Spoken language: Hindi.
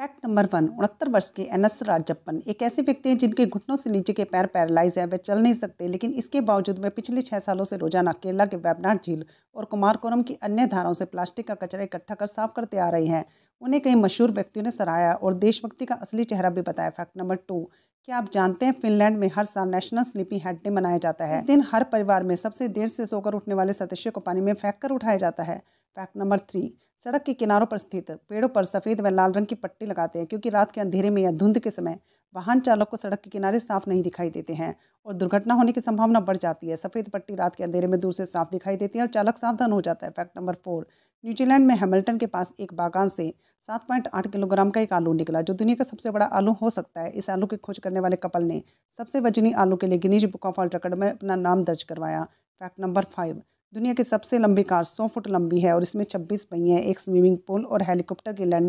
फैक्ट नंबर वन उनहत्तर वर्ष के एन एस राजप्पन। एक ऐसे व्यक्ति हैं? जिनके घुटनों से नीचे के पैर पैरालाइज है, वे चल नहीं सकते। लेकिन इसके बावजूद वे पिछले छः सालों से रोज़ाना केरला के वेबनाड झील और कुमारकोरम की अन्य धाराओं से प्लास्टिक का कचरा इकट्ठा कर साफ़ करते आ रहे हैं। उन्हें कई मशहूर व्यक्तियों ने सराहाया और देशभक्ति का असली चेहरा भी बताया। फैक्ट नंबर टू क्या आप जानते हैं फिनलैंड में हर साल नेशनल स्लीपिंग हेड डे मनाया जाता है? दिन हर परिवार में सबसे देर से सोकर उठने वाले सदस्यों को पानी में फेंक कर उठाया जाता है। फैक्ट नंबर थ्री सड़क के किनारों पर स्थित पेड़ों पर सफ़ेद व लाल रंग की पट्टी लगाते हैं क्योंकि रात के अंधेरे में या धुंध के समय वाहन चालक को सड़क के किनारे साफ़ नहीं दिखाई देते हैं और दुर्घटना होने की संभावना बढ़ जाती है। सफ़ेद पट्टी रात के अंधेरे में दूर से साफ़ दिखाई देती है और चालक सावधान हो जाता है। Fact number four New Zealand में हैमिल्टन के पास एक बागान से सात पॉइंट आठ किलोग्राम का एक आलू निकला, जो दुनिया का सबसे बड़ा आलू हो सकता है। इस आलू की खोज करने वाले कपल ने सबसे वजनी आलू के लिए Guinness book of world record में अपना नाम दर्ज करवाया। फैक्ट नंबर फाइव दुनिया की सबसे लंबी कार, सौ फुट लंबी है और इसमें छब्बीस पहिए एक स्विमिंग पूल और हेलीकॉप्टर की लैंडिंग